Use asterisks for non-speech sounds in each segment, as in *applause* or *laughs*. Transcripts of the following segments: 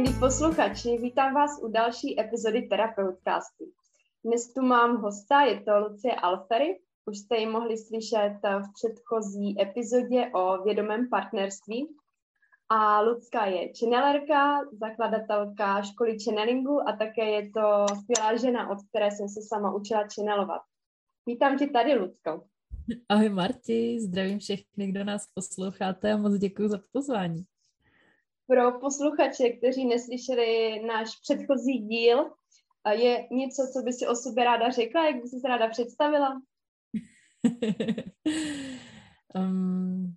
Milí posluchači, vítám vás u další epizody Terapeutkástu. Dnes tu mám hosta, je to Lucie Alfery. Už jste ji mohli slyšet v předchozí epizodě o vědomém partnerství. A Lucka je channelerka, zakladatelka školy channelingu a také je to skvělá žena, od které jsem se sama učila channelovat. Vítám tě tady, Lucko. Ahoj Marti, zdravím všechny, kdo nás posloucháte a moc děkuji za pozvání. Pro posluchače, kteří neslyšeli náš předchozí díl, je něco, co by si o sobě ráda řekla, jak by si se ráda představila? *laughs* um,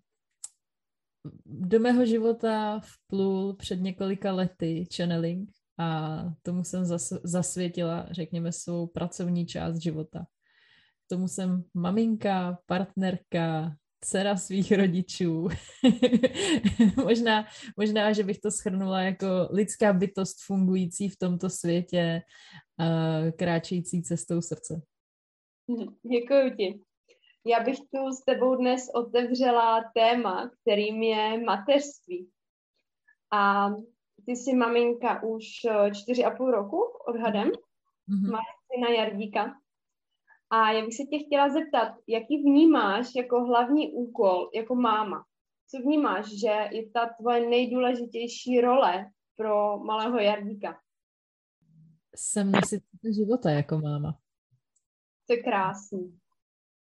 do mého života vplul před několika lety channeling a tomu jsem zas, zasvětila, řekněme, svou pracovní část života. Tomu jsem maminka, partnerka, dcera svých rodičů. *laughs* možná, možná, že bych to schrnula jako lidská bytost fungující v tomto světě, uh, kráčející cestou srdce. Děkuji ti. Já bych tu s tebou dnes otevřela téma, kterým je mateřství. A ty jsi maminka už eh, čtyři a půl roku odhadem. Mm-hmm. Máš syna Jardíka. A já bych se tě chtěla zeptat, jaký vnímáš jako hlavní úkol, jako máma? Co vnímáš, že je ta tvoje nejdůležitější role pro malého Jardíka? Jsem nositel života jako máma. To je krásný.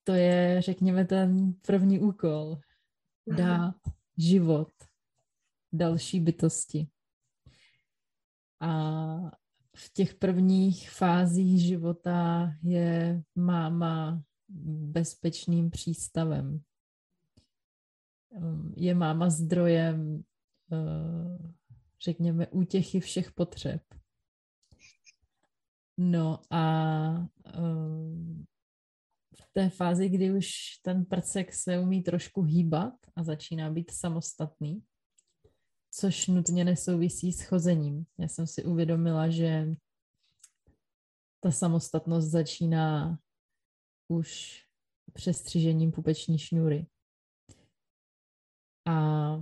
To je, řekněme, ten první úkol. Dát život další bytosti. A v těch prvních fázích života je máma bezpečným přístavem. Um, je máma zdrojem, uh, řekněme, útěchy všech potřeb. No a um, v té fázi, kdy už ten prcek se umí trošku hýbat a začíná být samostatný, což nutně nesouvisí s chozením. Já jsem si uvědomila, že ta samostatnost začíná už přestřižením pupeční šňůry. A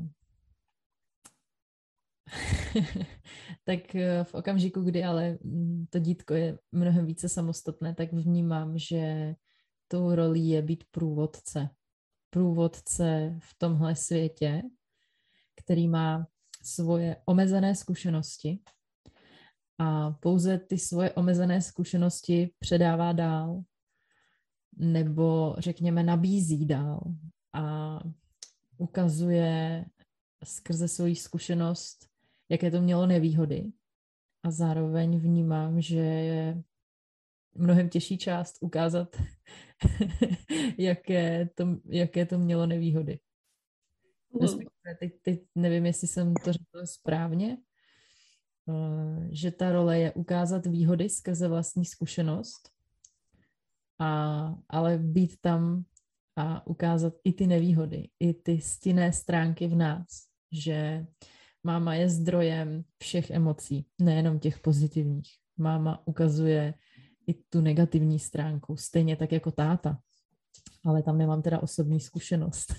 *laughs* tak eh, v okamžiku, kdy ale mm, to dítko je mnohem více samostatné, tak vnímám, že tou rolí je být průvodce. Průvodce v tomhle světě, který má svoje omezené zkušenosti a pouze ty svoje omezené zkušenosti předává dál nebo řekněme nabízí dál a ukazuje skrze svoji zkušenost, jaké to mělo nevýhody a zároveň vnímám, že je mnohem těžší část ukázat, *laughs* jaké, to, jaké to mělo nevýhody. Hmm. Teď, teď nevím, jestli jsem to řekla správně, uh, že ta role je ukázat výhody skrze vlastní zkušenost, a, ale být tam a ukázat i ty nevýhody, i ty stinné stránky v nás, že máma je zdrojem všech emocí, nejenom těch pozitivních. Máma ukazuje i tu negativní stránku, stejně tak jako táta. Ale tam nemám teda osobní zkušenost.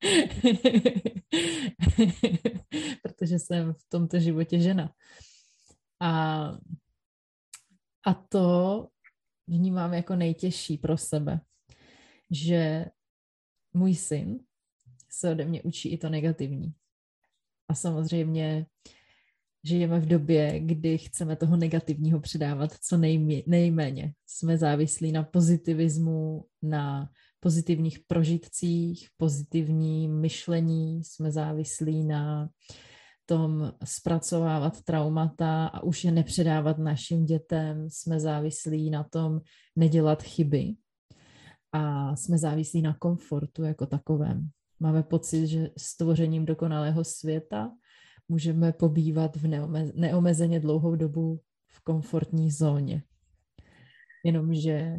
*laughs* protože jsem v tomto životě žena. A, a to vnímám jako nejtěžší pro sebe, že můj syn se ode mě učí i to negativní. A samozřejmě žijeme v době, kdy chceme toho negativního předávat co nejmě, nejméně. Jsme závislí na pozitivismu, na pozitivních prožitcích, pozitivní myšlení, jsme závislí na tom zpracovávat traumata a už je nepředávat našim dětem, jsme závislí na tom nedělat chyby a jsme závislí na komfortu jako takovém. Máme pocit, že stvořením dokonalého světa můžeme pobývat v neome- neomezeně dlouhou dobu v komfortní zóně. Jenomže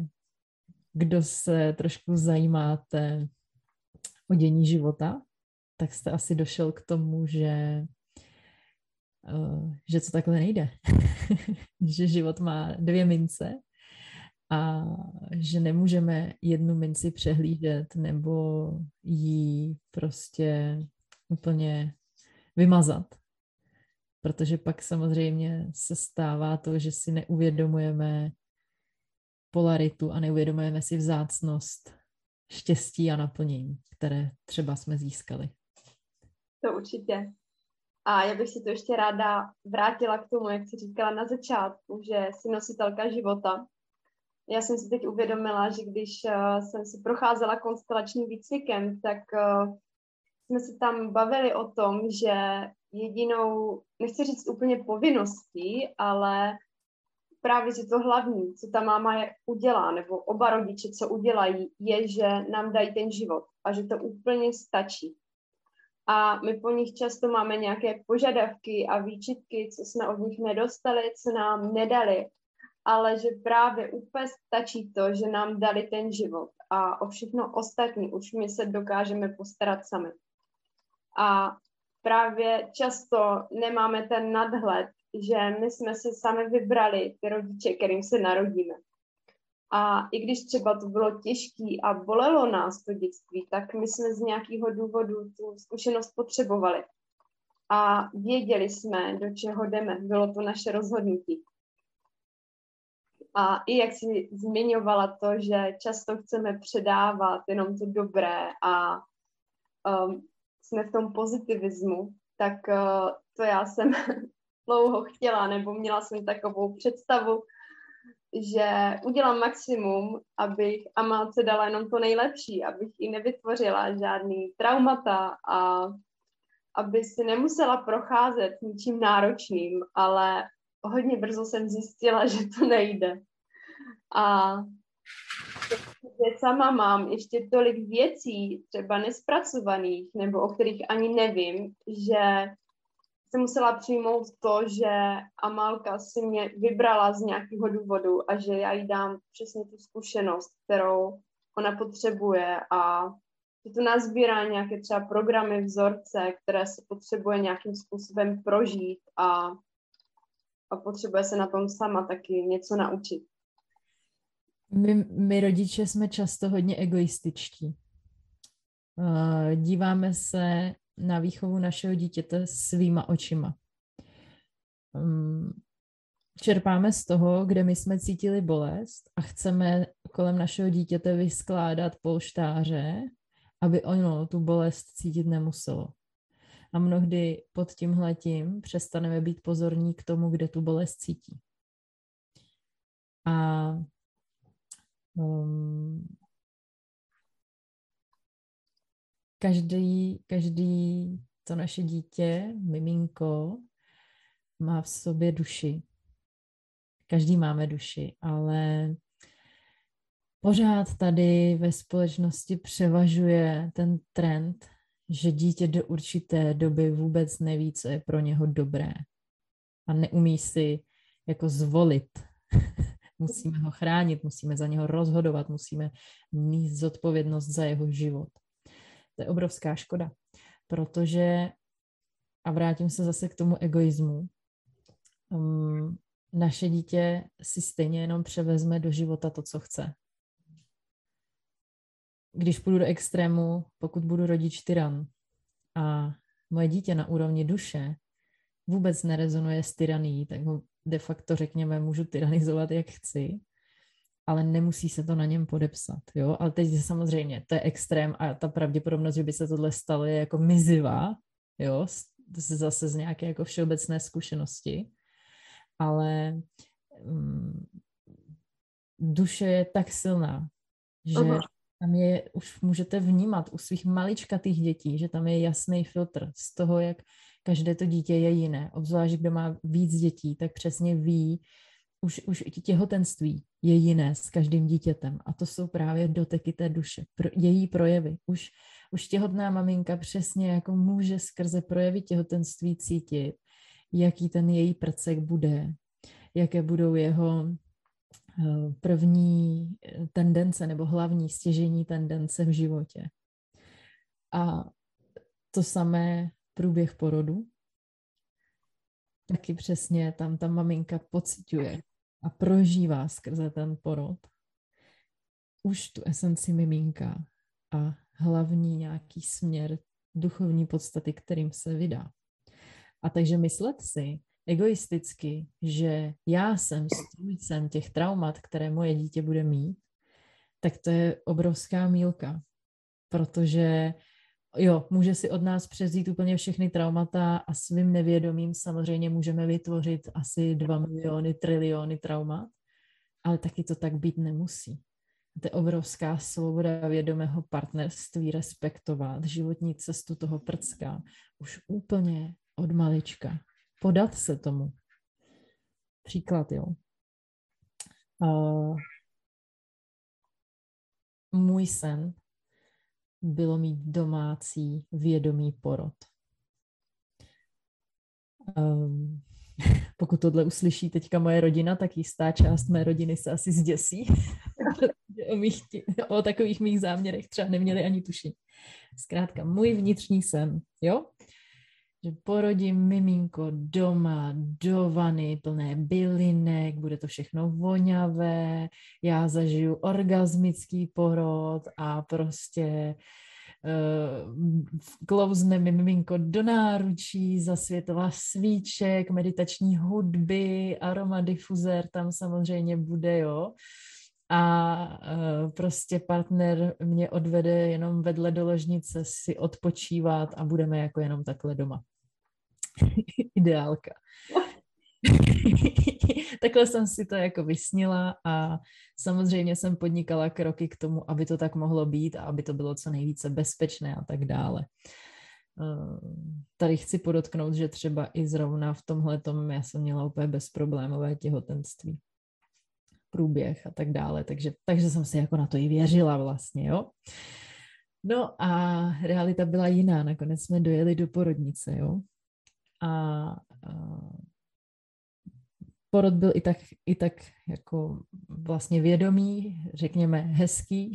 kdo se trošku zajímáte o dění života, tak jste asi došel k tomu, že, uh, že to takhle nejde. *laughs* že život má dvě mince a že nemůžeme jednu minci přehlížet nebo ji prostě úplně vymazat. protože pak samozřejmě se stává to, že si neuvědomujeme polaritu a neuvědomujeme si vzácnost štěstí a naplnění, které třeba jsme získali. To určitě. A já bych si to ještě ráda vrátila k tomu, jak jsi říkala na začátku, že jsi nositelka života. Já jsem si teď uvědomila, že když uh, jsem si procházela konstelačním výcvikem, tak uh, jsme se tam bavili o tom, že jedinou, nechci říct úplně povinností, ale právě, že to hlavní, co ta máma je, udělá, nebo oba rodiče, co udělají, je, že nám dají ten život a že to úplně stačí. A my po nich často máme nějaké požadavky a výčitky, co jsme od nich nedostali, co nám nedali, ale že právě úplně stačí to, že nám dali ten život a o všechno ostatní už my se dokážeme postarat sami. A právě často nemáme ten nadhled, že my jsme si sami vybrali ty rodiče, kterým se narodíme. A i když třeba to bylo těžké a bolelo nás to dětství, tak my jsme z nějakého důvodu tu zkušenost potřebovali. A věděli jsme, do čeho jdeme. Bylo to naše rozhodnutí. A i jak jsi zmiňovala to, že často chceme předávat jenom to dobré a um, jsme v tom pozitivismu, tak uh, to já jsem dlouho chtěla, nebo měla jsem takovou představu, že udělám maximum, abych Amalce dala jenom to nejlepší, abych ji nevytvořila žádný traumata a aby si nemusela procházet ničím náročným, ale hodně brzo jsem zjistila, že to nejde. A že sama mám ještě tolik věcí, třeba nespracovaných, nebo o kterých ani nevím, že jsem musela přijmout to, že Amalka si mě vybrala z nějakého důvodu a že já jí dám přesně tu zkušenost, kterou ona potřebuje a že to nazbírá nějaké třeba programy, vzorce, které se potřebuje nějakým způsobem prožít a, a potřebuje se na tom sama taky něco naučit. My, my rodiče jsme často hodně egoističtí. Uh, díváme se na výchovu našeho dítěte svýma očima. Um, čerpáme z toho, kde my jsme cítili bolest a chceme kolem našeho dítěte vyskládat polštáře, aby ono tu bolest cítit nemuselo. A mnohdy pod tímhletím přestaneme být pozorní k tomu, kde tu bolest cítí. A um, každý, každý to naše dítě, miminko, má v sobě duši. Každý máme duši, ale pořád tady ve společnosti převažuje ten trend, že dítě do určité doby vůbec neví, co je pro něho dobré. A neumí si jako zvolit. *laughs* musíme ho chránit, musíme za něho rozhodovat, musíme mít zodpovědnost za jeho život. To je obrovská škoda, protože, a vrátím se zase k tomu egoismu, um, naše dítě si stejně jenom převezme do života to, co chce. Když půjdu do extrému, pokud budu rodič tyran a moje dítě na úrovni duše vůbec nerezonuje s tyranií, tak ho de facto, řekněme, můžu tyranizovat, jak chci, ale nemusí se to na něm podepsat, jo, ale teď samozřejmě, to je extrém a ta pravděpodobnost, že by se tohle stalo, je jako mizivá, jo, zase z nějaké jako všeobecné zkušenosti, ale um, duše je tak silná, že uh-huh. tam je, už můžete vnímat u svých maličkatých dětí, že tam je jasný filtr z toho, jak každé to dítě je jiné. Obzvlášť, kdo má víc dětí, tak přesně ví, už, už těhotenství je jiné s každým dítětem a to jsou právě doteky té duše, pro, její projevy. Už, už těhotná maminka přesně jako může skrze projevy těhotenství cítit, jaký ten její prcek bude, jaké budou jeho eh, první tendence nebo hlavní stěžení tendence v životě. A to samé průběh porodu. Taky přesně tam ta maminka pociťuje a prožívá skrze ten porod už tu esenci miminka a hlavní nějaký směr duchovní podstaty, kterým se vydá. A takže myslet si egoisticky, že já jsem strůjcem těch traumat, které moje dítě bude mít, tak to je obrovská mílka, protože jo, může si od nás přezít úplně všechny traumata a svým nevědomím samozřejmě můžeme vytvořit asi dva miliony, triliony traumat, ale taky to tak být nemusí. To je obrovská svoboda vědomého partnerství, respektovat životní cestu toho prcka už úplně od malička. Podat se tomu. Příklad, jo. Uh, můj sen bylo mít domácí vědomý porod. Um, *laughs* pokud tohle uslyší teďka moje rodina, tak jistá část mé rodiny se asi zděsí. *laughs* o, mých, o takových mých záměrech třeba neměli ani tušení. Zkrátka, můj vnitřní sen, jo? Že porodím miminko doma, do vany, plné bylinek, bude to všechno voňavé, já zažiju orgasmický porod a prostě uh, klouzne mi miminko do náručí, zasvětová svíček, meditační hudby, aromadifuzér tam samozřejmě bude, jo a uh, prostě partner mě odvede jenom vedle do ložnice si odpočívat a budeme jako jenom takhle doma. *laughs* Ideálka. *laughs* Takhle jsem si to jako vysnila a samozřejmě jsem podnikala kroky k tomu, aby to tak mohlo být a aby to bylo co nejvíce bezpečné a tak dále. Tady chci podotknout, že třeba i zrovna v tomhle já jsem měla úplně bezproblémové těhotenství průběh a tak dále, takže, takže jsem si jako na to i věřila vlastně, jo. No a realita byla jiná, nakonec jsme dojeli do porodnice, jo. A, a porod byl i tak, i tak jako vlastně vědomý, řekněme hezký,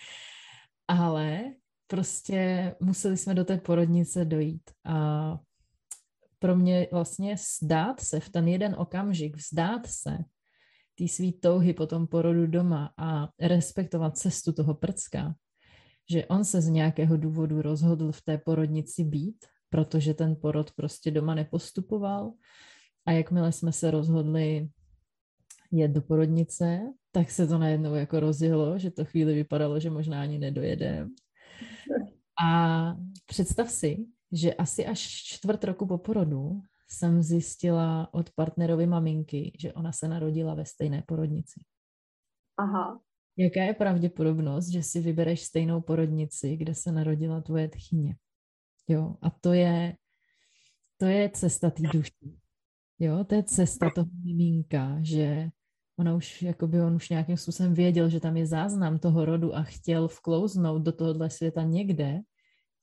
*laughs* ale prostě museli jsme do té porodnice dojít a pro mě vlastně zdát se v ten jeden okamžik, vzdát se ty svý touhy po tom porodu doma a respektovat cestu toho prcka, že on se z nějakého důvodu rozhodl v té porodnici být, protože ten porod prostě doma nepostupoval a jakmile jsme se rozhodli jet do porodnice, tak se to najednou jako rozjelo, že to chvíli vypadalo, že možná ani nedojedeme. A představ si, že asi až čtvrt roku po porodu jsem zjistila od partnerovy maminky, že ona se narodila ve stejné porodnici. Aha. Jaká je pravděpodobnost, že si vybereš stejnou porodnici, kde se narodila tvoje tchyně? Jo, a to je, to je cesta té duše. Jo, to je cesta toho miminka, že ona už, jakoby on už nějakým způsobem věděl, že tam je záznam toho rodu a chtěl vklouznout do tohohle světa někde,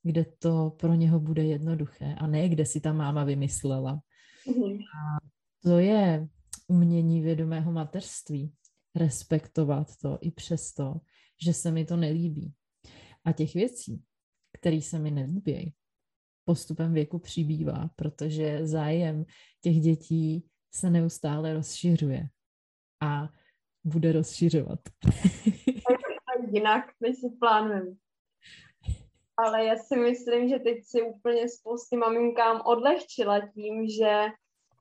kde to pro něho bude jednoduché a ne kde si ta máma vymyslela. Mm-hmm. A to je umění vědomého mateřství. Respektovat to i přesto, že se mi to nelíbí. A těch věcí, které se mi nelíbí, postupem věku přibývá, protože zájem těch dětí se neustále rozšiřuje a bude rozšiřovat. jinak, než si plánujeme ale já si myslím, že teď si úplně spousty maminkám odlehčila tím, že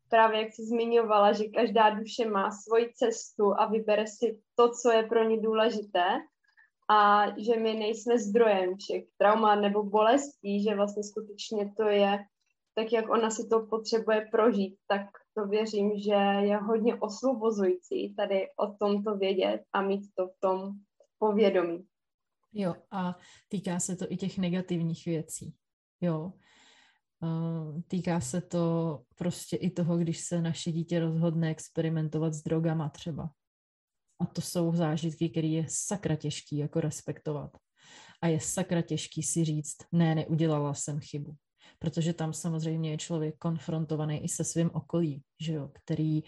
právě jak jsi zmiňovala, že každá duše má svoji cestu a vybere si to, co je pro ní důležité a že my nejsme zdrojem všech traumat nebo bolestí, že vlastně skutečně to je tak, jak ona si to potřebuje prožít, tak to věřím, že je hodně osvobozující tady o tomto vědět a mít to v tom povědomí. Jo, a týká se to i těch negativních věcí. Jo. Týká se to prostě i toho, když se naše dítě rozhodne experimentovat s drogama třeba. A to jsou zážitky, které je sakra těžký jako respektovat. A je sakra těžký si říct, ne, neudělala jsem chybu. Protože tam samozřejmě je člověk konfrontovaný i se svým okolí, že jo, který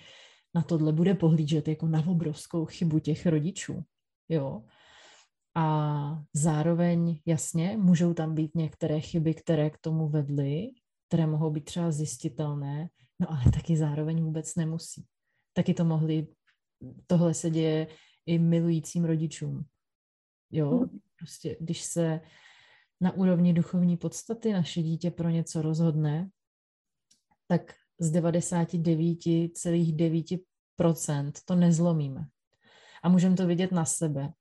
na tohle bude pohlížet jako na obrovskou chybu těch rodičů. Jo. A zároveň, jasně, můžou tam být některé chyby, které k tomu vedly, které mohou být třeba zjistitelné, no ale taky zároveň vůbec nemusí. Taky to mohli, tohle se děje i milujícím rodičům. Jo, mhm. prostě když se na úrovni duchovní podstaty naše dítě pro něco rozhodne, tak z 99,9% to nezlomíme. A můžeme to vidět na sebe,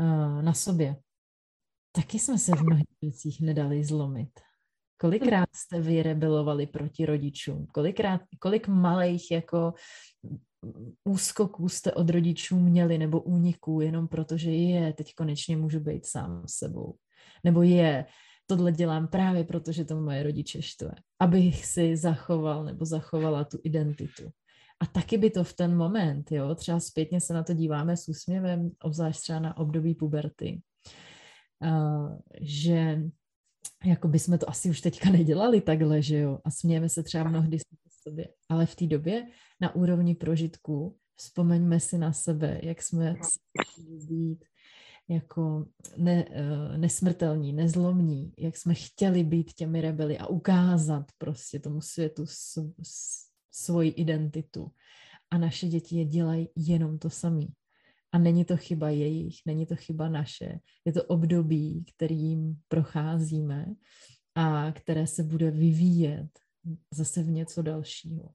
eh, na sobě. Taky jsme se v mnohých věcích nedali zlomit. Kolikrát jste vy rebelovali proti rodičům? Kolikrát, kolik malých jako úskoků jste od rodičů měli nebo úniků jenom proto, že je, teď konečně můžu být sám sebou. Nebo je, tohle dělám právě proto, že to moje rodiče štve. Abych si zachoval nebo zachovala tu identitu. A taky by to v ten moment, jo, třeba zpětně se na to díváme s úsměvem, obzvlášť třeba na období puberty, že jako by jsme to asi už teďka nedělali takhle, že jo, a smějeme se třeba mnohdy sobě. Ale v té době na úrovni prožitku vzpomeňme si na sebe, jak jsme být jako ne, uh, nesmrtelní, nezlomní, jak jsme chtěli být těmi rebeli a ukázat prostě tomu světu svoji identitu. A naše děti je dělají jenom to samé. A není to chyba jejich, není to chyba naše. Je to období, kterým procházíme a které se bude vyvíjet zase v něco dalšího.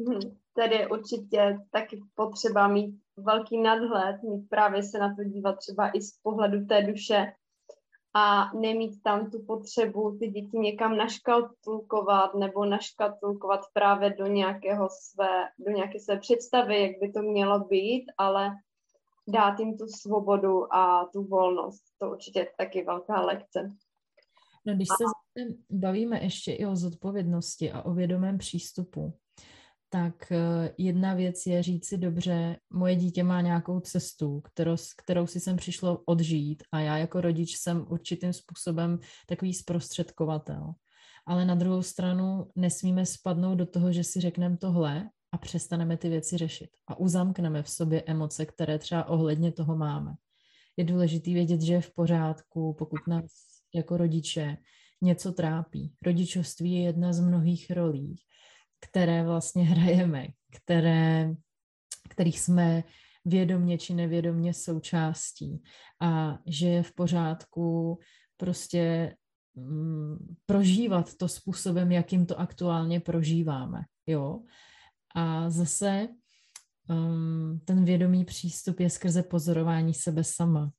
Hmm, tady je určitě taky potřeba mít velký nadhled, mít právě se na to dívat třeba i z pohledu té duše a nemít tam tu potřebu ty děti někam naškatulkovat nebo naškatulkovat právě do nějakého své, do nějaké své představy, jak by to mělo být, ale dát jim tu svobodu a tu volnost. To určitě je taky velká lekce. No, když se bavíme ještě i o zodpovědnosti a o vědomém přístupu, tak eh, jedna věc je říct si dobře, moje dítě má nějakou cestu, kterou, kterou si sem přišlo odžít a já jako rodič jsem určitým způsobem takový zprostředkovatel. Ale na druhou stranu nesmíme spadnout do toho, že si řekneme tohle a přestaneme ty věci řešit a uzamkneme v sobě emoce, které třeba ohledně toho máme. Je důležité vědět, že je v pořádku, pokud nás jako rodiče něco trápí. Rodičovství je jedna z mnohých rolí, které vlastně *laughs* hrajeme, které, kterých jsme vědomně či nevědomně součástí a že je v pořádku prostě mm, prožívat to způsobem, jakým to aktuálně prožíváme. Jo? A zase um, ten vědomý přístup je skrze pozorování sebe sama.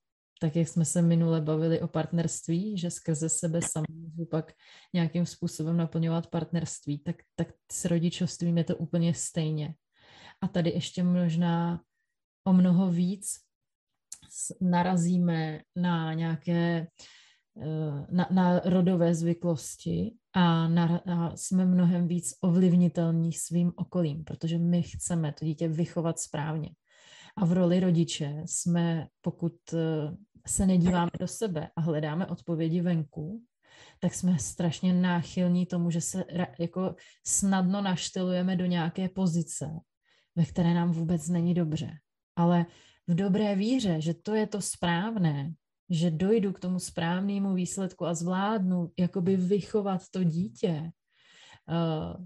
Tak jak jsme se minule bavili o partnerství, že skrze sebe můžu pak nějakým způsobem naplňovat partnerství, tak, tak s rodičovstvím je to úplně stejně. A tady ještě možná o mnoho víc narazíme na nějaké eh, na, na rodové zvyklosti a, na, a jsme mnohem víc ovlivnitelní svým okolím, protože my chceme to dítě vychovat správně. A v roli rodiče jsme, pokud eh, se nedíváme do sebe a hledáme odpovědi venku, tak jsme strašně náchylní tomu, že se jako snadno naštylujeme do nějaké pozice, ve které nám vůbec není dobře. Ale v dobré víře, že to je to správné, že dojdu k tomu správnému výsledku a zvládnu jakoby vychovat to dítě, uh,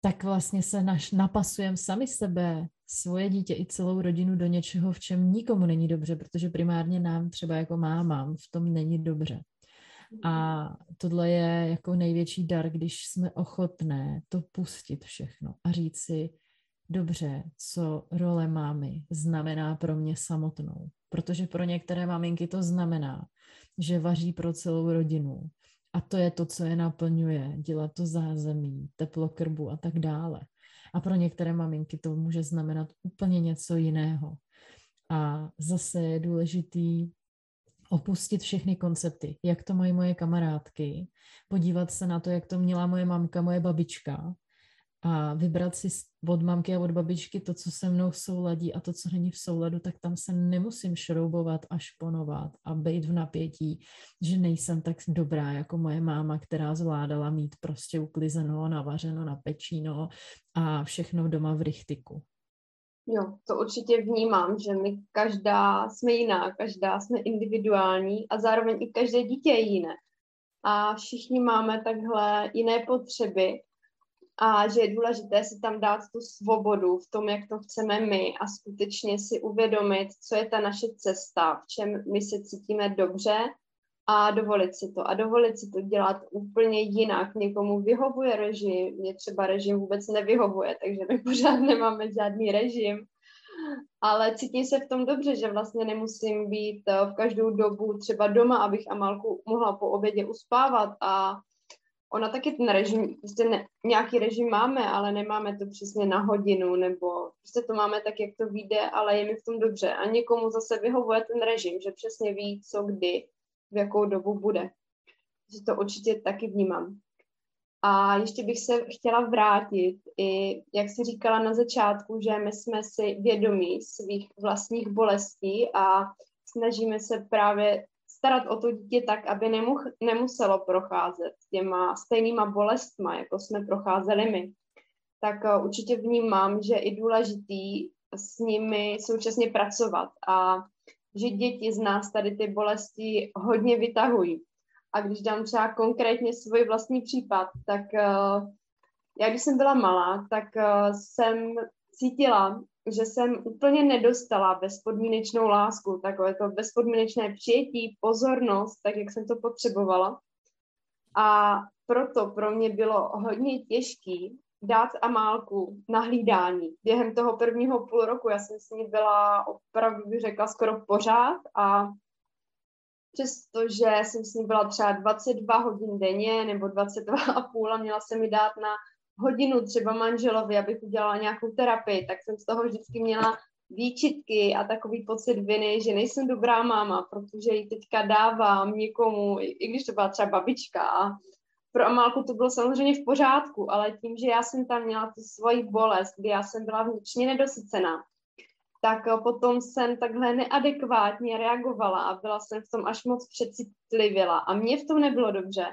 tak vlastně se naš, napasujeme sami sebe, svoje dítě i celou rodinu do něčeho, v čem nikomu není dobře, protože primárně nám třeba jako mámám v tom není dobře. A tohle je jako největší dar, když jsme ochotné to pustit všechno a říct si, dobře, co role mámy znamená pro mě samotnou. Protože pro některé maminky to znamená, že vaří pro celou rodinu. A to je to, co je naplňuje, dělat to zázemí, teplo krbu a tak dále. A pro některé maminky to může znamenat úplně něco jiného. A zase je důležitý opustit všechny koncepty, jak to mají moje kamarádky, podívat se na to, jak to měla moje mamka, moje babička a vybrat si od mamky a od babičky to, co se mnou souladí a to, co není v souladu, tak tam se nemusím šroubovat a šponovat a být v napětí, že nejsem tak dobrá jako moje máma, která zvládala mít prostě uklizeno, navařeno, napečíno a všechno doma v rychtiku. Jo, to určitě vnímám, že my každá jsme jiná, každá jsme individuální a zároveň i každé dítě je jiné. A všichni máme takhle jiné potřeby a že je důležité si tam dát tu svobodu v tom, jak to chceme my a skutečně si uvědomit, co je ta naše cesta, v čem my se cítíme dobře a dovolit si to. A dovolit si to dělat úplně jinak. Někomu vyhovuje režim, mě třeba režim vůbec nevyhovuje, takže my pořád nemáme žádný režim. Ale cítím se v tom dobře, že vlastně nemusím být eh, v každou dobu třeba doma, abych Amalku mohla po obědě uspávat a ona taky ten režim, prostě ne, nějaký režim máme, ale nemáme to přesně na hodinu, nebo prostě to máme tak, jak to vyjde, ale je mi v tom dobře. A někomu zase vyhovuje ten režim, že přesně ví, co kdy, v jakou dobu bude. Že to určitě taky vnímám. A ještě bych se chtěla vrátit, i jak jsi říkala na začátku, že my jsme si vědomí svých vlastních bolestí a snažíme se právě starat o to dítě tak, aby nemuch, nemuselo procházet těma stejnýma bolestma, jako jsme procházeli my. Tak uh, určitě vnímám, že je důležitý s nimi současně pracovat a že děti z nás tady ty bolesti hodně vytahují. A když dám třeba konkrétně svůj vlastní případ, tak uh, já když jsem byla malá, tak uh, jsem cítila, že jsem úplně nedostala bezpodmínečnou lásku, takové to bezpodmínečné přijetí, pozornost, tak jak jsem to potřebovala. A proto pro mě bylo hodně těžký dát Amálku na hlídání. Během toho prvního půl roku já jsem s ní byla opravdu, bych řekla, skoro pořád a přestože jsem s ní byla třeba 22 hodin denně nebo 22 a půl a měla se mi dát na hodinu třeba manželovi, abych udělala nějakou terapii, tak jsem z toho vždycky měla výčitky a takový pocit viny, že nejsem dobrá máma, protože ji teďka dávám někomu, i když to byla třeba babička. A pro Amálku to bylo samozřejmě v pořádku, ale tím, že já jsem tam měla tu svoji bolest, kdy já jsem byla vnitřně nedosycená, tak potom jsem takhle neadekvátně reagovala a byla jsem v tom až moc přecitlivěla. A mně v tom nebylo dobře.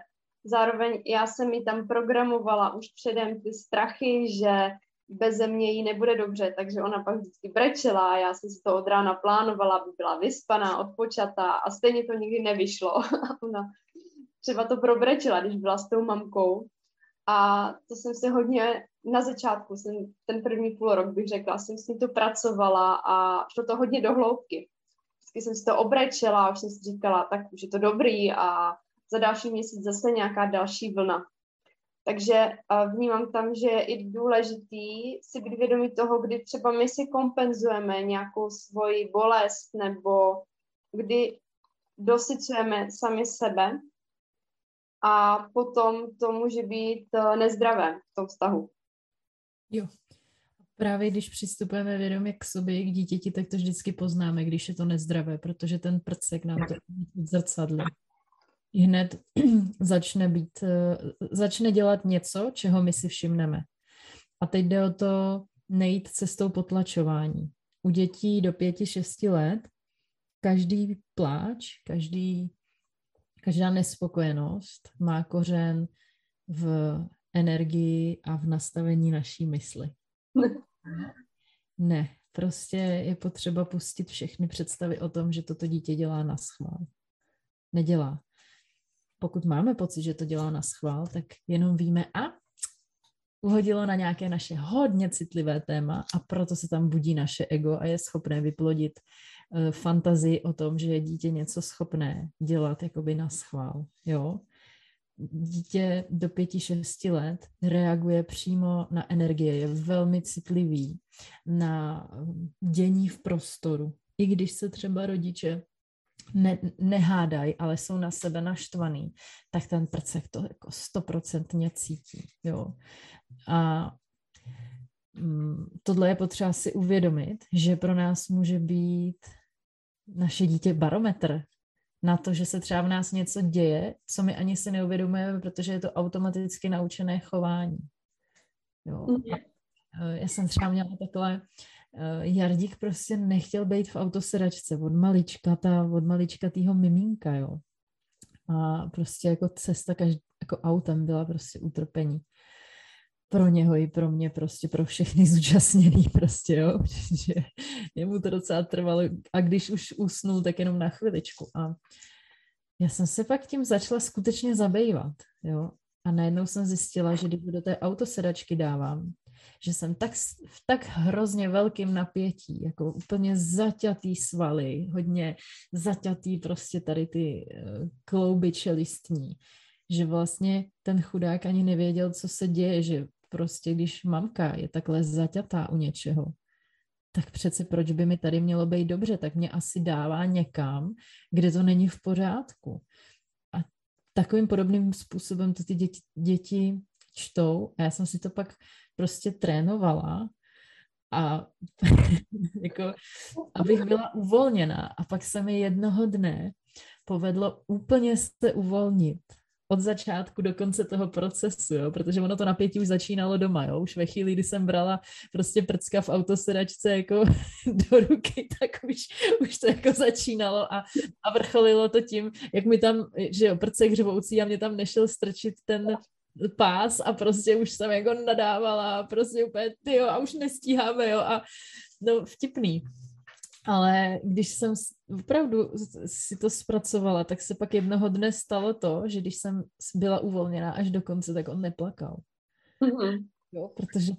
Zároveň já jsem mi tam programovala už předem ty strachy, že bez mě jí nebude dobře, takže ona pak vždycky brečela a já jsem si to od rána plánovala, aby byla vyspaná, odpočatá a stejně to nikdy nevyšlo. *laughs* ona třeba to probrečela, když byla s tou mamkou. A to jsem se hodně, na začátku, jsem ten první půl rok bych řekla, jsem s ní to pracovala a šlo to hodně do hloubky. Vždycky jsem si to obrečela už jsem si říkala, tak už je to dobrý a za další měsíc zase nějaká další vlna. Takže vnímám tam, že je i důležitý si být vědomí toho, kdy třeba my si kompenzujeme nějakou svoji bolest nebo kdy dosycujeme sami sebe a potom to může být e, nezdravé v tom vztahu. Jo. Právě když přistupujeme vědomě k sobě, k dítěti, tak to vždycky poznáme, když je to nezdravé, protože ten prcek nám to zrcadlí hned *clears throat* začne být, eh, začne dělat něco, čeho my si všimneme. A teď jde o to nejít cestou potlačování. U dětí do pěti, šesti let každý pláč, každý, každá nespokojenost má kořen v energii a v nastavení naší mysli. Ne, prostě je potřeba pustit všechny představy o tom, že toto dítě dělá na schvál. Nedělá pokud máme pocit, že to dělá na schvál, tak jenom víme a uhodilo na nějaké naše hodně citlivé téma a proto se tam budí naše ego a je schopné vyplodit uh, fantazii o tom, že je dítě něco schopné dělat jakoby na schvál, jo. Dítě do pěti, šesti let reaguje přímo na energie, je velmi citlivý na dění v prostoru. I když se třeba rodiče ne, nehádají, ale jsou na sebe naštvaný, tak ten prcek to jako stoprocentně cítí. Jo. A mm, tohle je potřeba si uvědomit, že pro nás může být naše dítě barometr na to, že se třeba v nás něco děje, co my ani si neuvědomujeme, protože je to automaticky naučené chování. Jo. Mhm. A e, já jsem třeba měla takhle uh, Jardík prostě nechtěl být v autosedačce od malička, ta, od malička týho miminka, jo. A prostě jako cesta každý, jako autem byla prostě utrpení. Pro něho i pro mě, prostě pro všechny *laughs* zúčastněný prostě, jo. *laughs* Že jemu to docela trvalo a když už usnul, tak jenom na chviličku. A já jsem se pak tím začala skutečně zabývat, jo. A najednou jsem zjistila, že když do té autosedačky dávám, že jsem tak, v tak hrozně velkým napětí, jako úplně zaťatý svaly, hodně zaťatý prostě tady ty uh, klouby čelistní, že vlastně ten chudák ani nevěděl, co se děje, že prostě když mamka je takhle zaťatá u něčeho, tak přece proč by mi tady mělo být dobře, tak mě asi dává někam, kde to není v pořádku. A takovým podobným způsobem to ty děti, děti čtou a já jsem si to pak prostě trénovala a *laughs* jako, abych byla uvolněná. A pak se mi jednoho dne povedlo úplně se uvolnit od začátku do konce toho procesu, jo? protože ono to napětí už začínalo doma, jo? už ve chvíli, kdy jsem brala prostě prcka v autosedačce jako *laughs* do ruky, tak už, už to jako začínalo a, a vrcholilo to tím, jak mi tam, že jo, prcek a mě tam nešel strčit ten pás a prostě už jsem jako nadávala a prostě úplně, ty jo, a už nestíháme, jo, a no vtipný. Ale když jsem opravdu si to zpracovala, tak se pak jednoho dne stalo to, že když jsem byla uvolněná až do konce, tak on neplakal. Mm-hmm. Jo, protože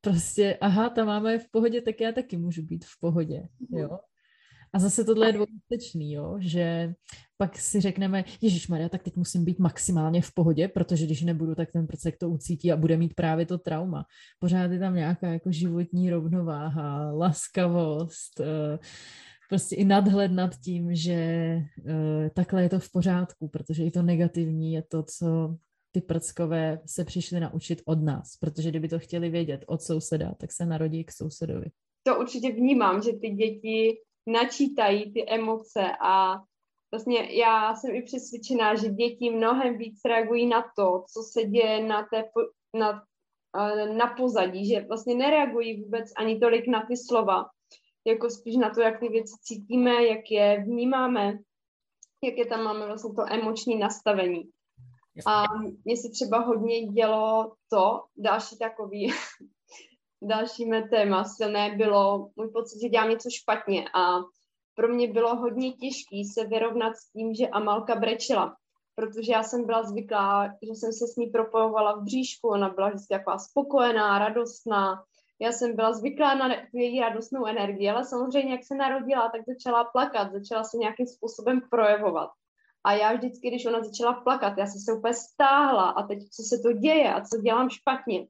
prostě, aha, ta máma je v pohodě, tak já taky můžu být v pohodě, jo. A zase tohle je dvojitečný, jo, že pak si řekneme, Ježíš Maria, tak teď musím být maximálně v pohodě, protože když nebudu, tak ten procek to ucítí a bude mít právě to trauma. Pořád je tam nějaká jako životní rovnováha, laskavost, eh, prostě i nadhled nad tím, že eh, takhle je to v pořádku, protože i to negativní je to, co ty prckové se přišli naučit od nás, protože kdyby to chtěli vědět od souseda, tak se narodí k sousedovi. To určitě vnímám, že ty děti načítají ty emoce a vlastně já jsem i přesvědčená, že děti mnohem víc reagují na to, co se děje na, té, na, eh, na pozadí, že vlastně nereagují vůbec ani tolik na ty slova, jako spíš na to, jak ty věci cítíme, jak je vnímáme, jak je tam máme vlastně to emoční nastavení. A mě se třeba hodně dělo to, další takový další mé téma silné bylo můj pocit, že dělám něco špatně a pro mě bylo hodně těžké se vyrovnat s tím, že Amalka brečela, protože já jsem byla zvyklá, že jsem se s ní propojovala v bříšku, ona byla vždycky taková spokojená, radostná, já jsem byla zvyklá na její radostnou energii, ale samozřejmě, jak se narodila, tak začala plakat, začala se nějakým způsobem projevovat. A já vždycky, když ona začala plakat, já jsem se úplně stáhla a teď, co se to děje a co dělám špatně.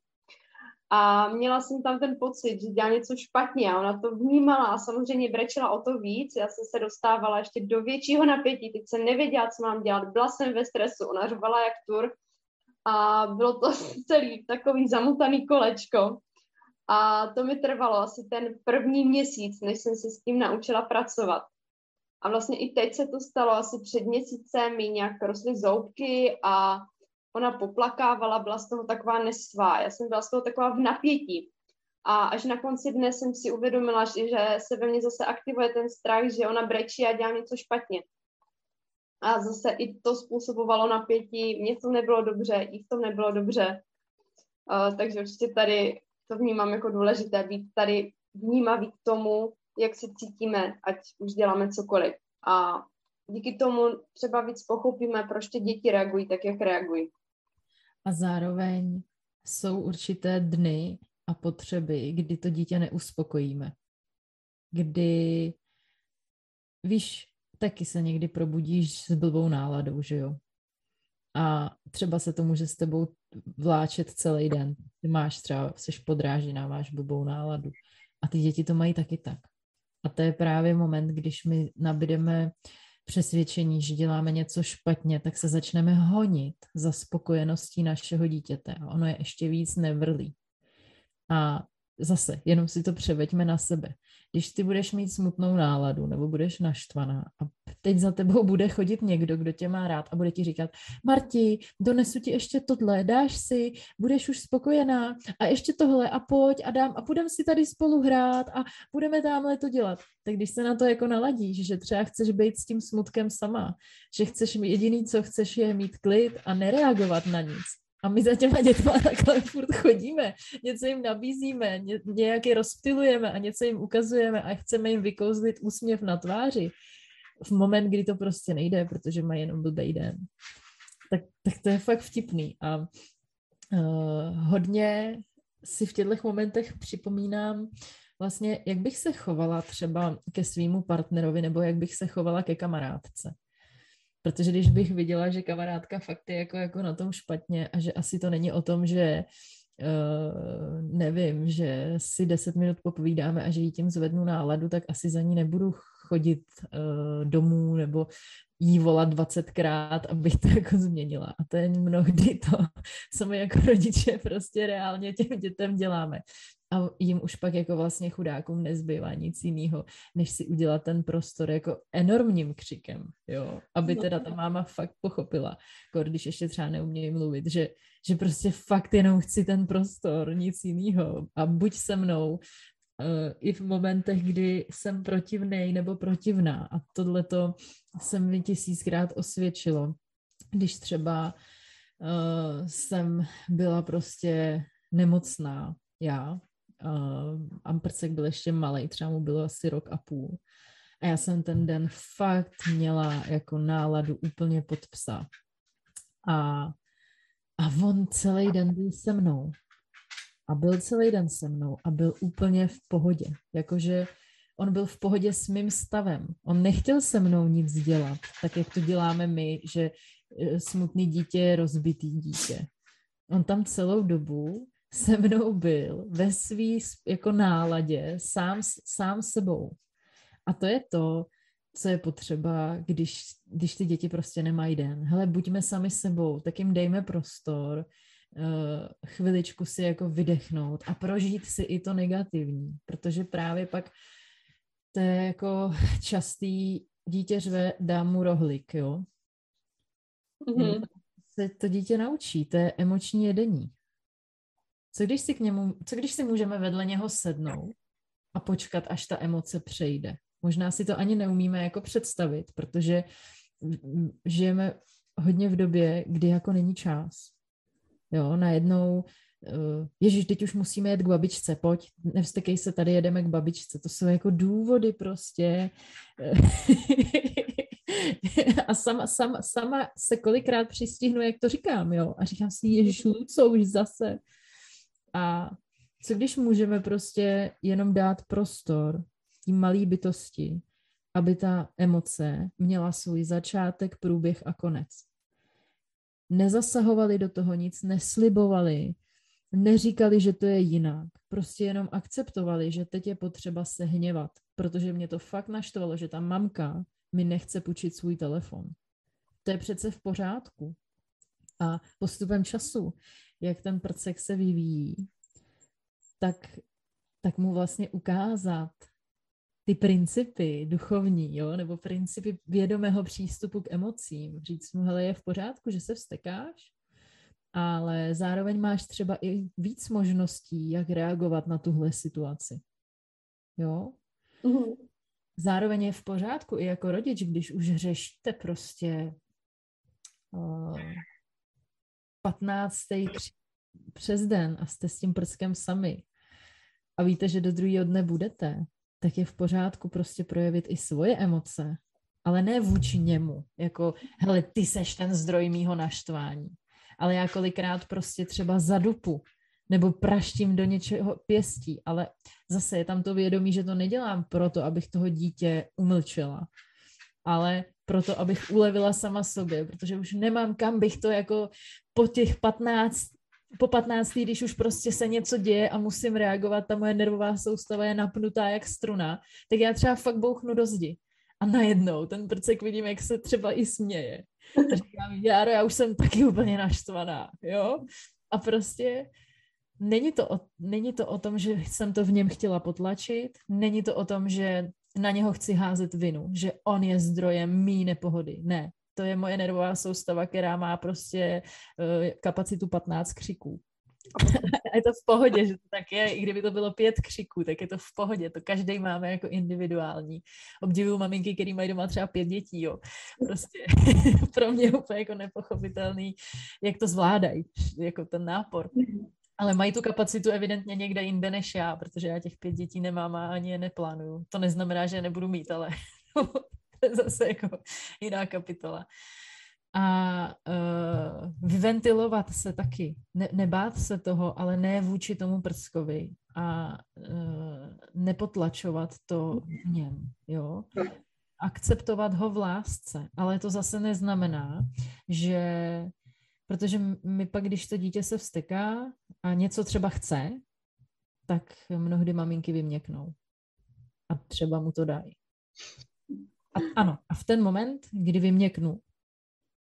A měla jsem tam ten pocit, že dělá něco špatně a ona to vnímala a samozřejmě brečela o to víc. Já jsem se dostávala ještě do většího napětí, teď jsem nevěděla, co mám dělat, byla jsem ve stresu, ona řvala jak tur a bylo to *laughs* celý takový zamutaný kolečko. A to mi trvalo asi ten první měsíc, než jsem se s tím naučila pracovat. A vlastně i teď se to stalo asi před měsícem, mi nějak rostly zoubky a ona poplakávala, byla z toho taková nesvá, já jsem byla z toho taková v napětí. A až na konci dne jsem si uvědomila, že, se ve mně zase aktivuje ten strach, že ona brečí a dělá něco špatně. A zase i to způsobovalo napětí, mně to nebylo dobře, i v tom nebylo dobře. Uh, takže určitě tady to vnímám jako důležité, být tady vnímavý k tomu, jak se cítíme, ať už děláme cokoliv. A díky tomu třeba víc pochopíme, proč ty děti reagují tak, jak reagují a zároveň jsou určité dny a potřeby, kdy to dítě neuspokojíme. Kdy, víš, taky se někdy probudíš s blbou náladou, že jo? A třeba se to může s tebou vláčet celý den. Ty máš třeba, jsi podrážená, máš blbou náladu. A ty děti to mají taky tak. A to je právě moment, když my nabídeme přesvědčení, že děláme něco špatně, tak se začneme honit za spokojeností našeho dítěte ono je ještě víc nevrlý. A zase, jenom si to převeďme na sebe když ty budeš mít smutnou náladu nebo budeš naštvaná a teď za tebou bude chodit někdo, kdo tě má rád a bude ti říkat, Marti, donesu ti ještě tohle, dáš si, budeš už spokojená a ještě tohle a pojď a dám a půjdeme si tady spolu hrát a budeme tamhle to dělat. Tak když se na to jako naladíš, že třeba chceš být s tím smutkem sama, že chceš jediný, co chceš je mít klid a nereagovat na nic, a my za těma dětma takhle furt chodíme, něco jim nabízíme, ně, nějak je rozptilujeme a něco jim ukazujeme a chceme jim vykouzlit úsměv na tváři v moment, kdy to prostě nejde, protože mají jenom blbý den. Tak, tak to je fakt vtipný. A uh, hodně si v těchto momentech připomínám vlastně, jak bych se chovala třeba ke svýmu partnerovi nebo jak bych se chovala ke kamarádce. Protože když bych viděla, že kamarádka fakt je jako, jako na tom špatně a že asi to není o tom, že uh, nevím, že si deset minut popovídáme a že jí tím zvednu náladu, tak asi za ní nebudu chodit uh, domů nebo jí volat 20krát, abych to *laughs* jako změnila. A to je mnohdy to, co my jako rodiče prostě reálně těm dětem děláme a jim už pak jako vlastně chudákům nezbývá nic jiného, než si udělat ten prostor jako enormním křikem, jo, aby no. teda ta máma fakt pochopila, jako když ještě třeba neumějí mluvit, že, že prostě fakt jenom chci ten prostor, nic jiného. A buď se mnou, uh, i v momentech, kdy jsem protivnej nebo protivná. A tohle to se mi tisíckrát osvědčilo, když třeba uh, jsem byla prostě nemocná, já, uh, Amprcek byl ještě malý, třeba mu bylo asi rok a půl. A já jsem ten den fakt měla jako náladu úplně pod psa. A, a on celý den byl se mnou. A byl celý den se mnou a byl úplně v pohodě. Jakože on byl v pohodě s mým stavem. On nechtěl se mnou nic dělat, tak jak to děláme my, že e, smutný dítě je rozbitý dítě. On tam celou dobu se mnou byl ve svý jako náladě sám, sám sebou. A to je to, co je potřeba, když, když ty děti prostě nemají den. Hele, buďme sami sebou, tak jim dejme prostor, uh, chviličku si jako vydechnout a prožít si i to negativní, protože právě pak to je jako častý dítě řve, dá mu rohlik, jo. Mm-hmm. Se to dítě naučí, to je emoční jedení. Co když si k němu, co když si můžeme vedle něho sednout a počkat, až ta emoce přejde? Možná si to ani neumíme jako představit, protože žijeme hodně v době, kdy jako není čas. Jo, najednou, uh, ježiš, teď už musíme jet k babičce, pojď, nevstekej se, tady jedeme k babičce. To jsou jako důvody prostě. *laughs* a sama, sama, sama se kolikrát přistihnu, jak to říkám, jo. A říkám si, ježiš, co už zase. A co když můžeme prostě jenom dát prostor tím malý bytosti, aby ta emoce měla svůj začátek, průběh a konec. Nezasahovali do toho nic, neslibovali, neříkali, že to je jinak. Prostě jenom akceptovali, že teď je potřeba se hněvat, protože mě to fakt naštvalo, že ta mamka mi nechce půjčit svůj telefon. To je přece v pořádku. A postupem času, jak ten prcek se vyvíjí, tak, tak mu vlastně ukázat ty principy duchovní, jo, nebo principy vědomého přístupu k emocím. Říct mu, hele, je v pořádku, že se vstekáš, ale zároveň máš třeba i víc možností, jak reagovat na tuhle situaci. Jo? Mm-hmm. Zároveň je v pořádku i jako rodič, když už řešíte prostě uh, 15. přes den a jste s tím prskem sami a víte, že do druhého dne budete, tak je v pořádku prostě projevit i svoje emoce, ale ne vůči němu, jako, hele, ty seš ten zdroj mýho naštvání. Ale já kolikrát prostě třeba zadupu, nebo praštím do něčeho pěstí, ale zase je tam to vědomí, že to nedělám proto, abych toho dítě umlčela, ale proto, abych ulevila sama sobě, protože už nemám kam bych to jako po těch 15 po 15. když už prostě se něco děje a musím reagovat, ta moje nervová soustava je napnutá jak struna, tak já třeba fakt bouchnu do zdi. A najednou ten prcek vidím, jak se třeba i směje. A říkám, Járo, já už jsem taky úplně naštvaná, jo? A prostě není to, o, není to o tom, že jsem to v něm chtěla potlačit, není to o tom, že na něho chci házet vinu, že on je zdrojem mý nepohody. Ne, to je moje nervová soustava, která má prostě uh, kapacitu 15 křiků. *laughs* A je to v pohodě, že to tak je, i kdyby to bylo pět křiků, tak je to v pohodě, to každý máme jako individuální. Obdivuju maminky, který mají doma třeba pět dětí, jo. Prostě *laughs* pro mě je úplně jako nepochopitelný, jak to zvládají, jako ten nápor. Ale mají tu kapacitu evidentně někde jinde než já, protože já těch pět dětí nemám a ani je neplánuju. To neznamená, že je nebudu mít, ale *laughs* to je zase jako jiná kapitola. a uh, vyventilovat se taky. Ne, nebát se toho, ale ne vůči tomu prskovi a uh, nepotlačovat to v něm, jo. Akceptovat ho v lásce, ale to zase neznamená, že protože my pak, když to dítě se vsteká a něco třeba chce, tak mnohdy maminky vyměknou a třeba mu to dají. A, ano, a v ten moment, kdy vyměknu,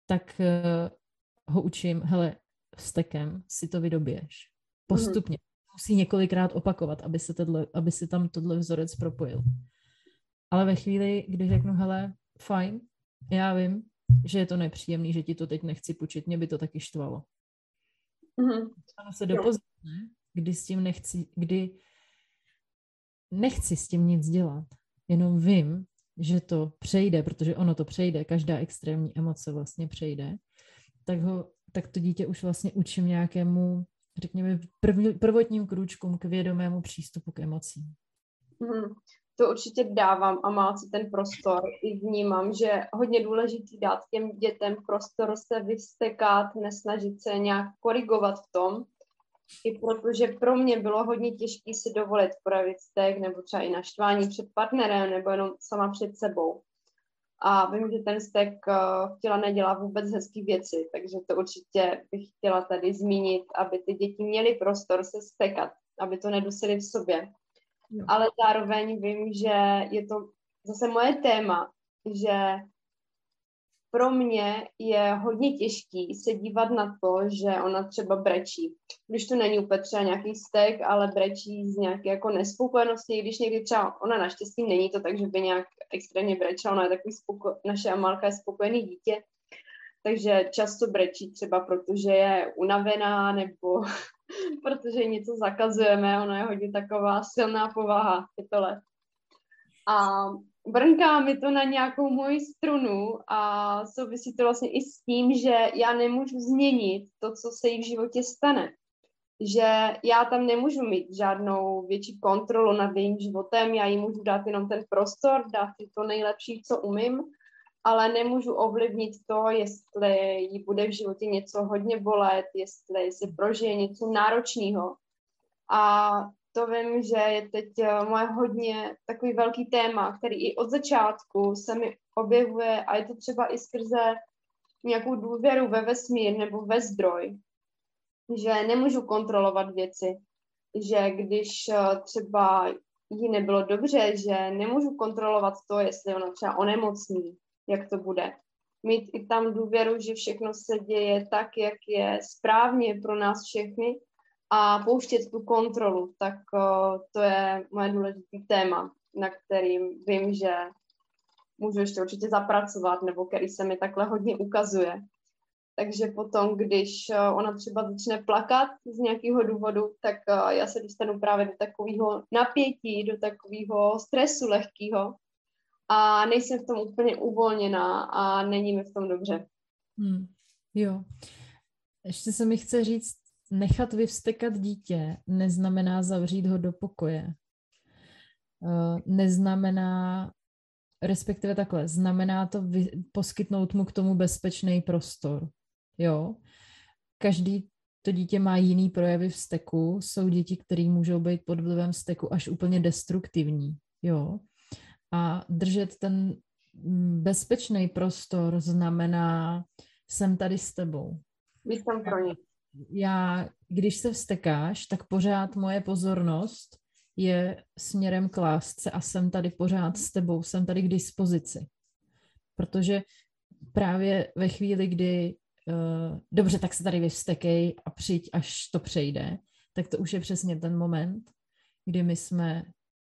tak uh, ho učím, hele, stekem si to vydoběš. Postupně. Mm-hmm. Musí několikrát opakovat, aby se, tohle, aby se tam tohle vzorec propojil. Ale ve chvíli, kdy řeknu, hele, fajn, já vím, že je to nepříjemný, že ti to teď nechci půjčit, mě by to taky štvalo. Mm-hmm. Ano, se dopozitne, kdy s tím nechci, kdy nechci s tím nic dělat, jenom vím, že to přejde, protože ono to přejde, každá extrémní emoce vlastně přejde, tak, ho, tak to dítě už vlastně učím nějakému, řekněme, prv, prvotním krůčkům k vědomému přístupu k emocím. Mm, to určitě dávám a má si ten prostor. I vnímám, že hodně důležitý dát těm dětem prostor se vystekat, nesnažit se nějak korigovat v tom, i protože pro mě bylo hodně těžké si dovolit projevit vztek nebo třeba i naštvání před partnerem nebo jenom sama před sebou. A vím, že ten vztek uh, chtěla nedělá vůbec hezký věci, takže to určitě bych chtěla tady zmínit, aby ty děti měly prostor se stekat, aby to nedusili v sobě. Ale zároveň vím, že je to zase moje téma, že pro mě je hodně těžký se dívat na to, že ona třeba brečí. Když to není úplně třeba nějaký stek, ale brečí z nějaké jako nespokojenosti, když někdy třeba ona naštěstí není to tak, že by nějak extrémně brečela, ona je takový spoko- naše Amalka je spokojený dítě, takže často brečí třeba protože je unavená nebo *laughs* protože něco zakazujeme, ona je hodně taková silná povaha, je to let. A brnká mi to na nějakou moji strunu a souvisí to vlastně i s tím, že já nemůžu změnit to, co se jí v životě stane. Že já tam nemůžu mít žádnou větší kontrolu nad jejím životem, já jí můžu dát jenom ten prostor, dát jí to nejlepší, co umím, ale nemůžu ovlivnit to, jestli jí bude v životě něco hodně bolet, jestli si prožije něco náročného. A to vím, že je teď eh, moje hodně takový velký téma, který i od začátku se mi objevuje a je to třeba i skrze nějakou důvěru ve vesmír nebo ve zdroj, že nemůžu kontrolovat věci, že když eh, třeba jí nebylo dobře, že nemůžu kontrolovat to, jestli ona třeba onemocní, jak to bude. Mít i tam důvěru, že všechno se děje tak, jak je správně pro nás všechny a pouštět tu kontrolu, tak to je moje důležité téma, na kterým vím, že můžu ještě určitě zapracovat, nebo který se mi takhle hodně ukazuje. Takže potom, když ona třeba začne plakat z nějakého důvodu, tak já se dostanu právě do takového napětí, do takového stresu lehkého a nejsem v tom úplně uvolněná a není mi v tom dobře. Hmm. Jo. Ještě se mi chce říct, nechat vyvstekat dítě neznamená zavřít ho do pokoje. Uh, neznamená, respektive takhle, znamená to vy, poskytnout mu k tomu bezpečný prostor. Jo? Každý to dítě má jiný projevy vzteku. Jsou děti, které můžou být pod vlivem vzteku až úplně destruktivní. Jo? A držet ten bezpečný prostor znamená, jsem tady s tebou. Tam pro ně já, když se vstekáš, tak pořád moje pozornost je směrem k lásce a jsem tady pořád s tebou, jsem tady k dispozici. Protože právě ve chvíli, kdy uh, dobře, tak se tady vyvstekej a přijď, až to přejde, tak to už je přesně ten moment, kdy my jsme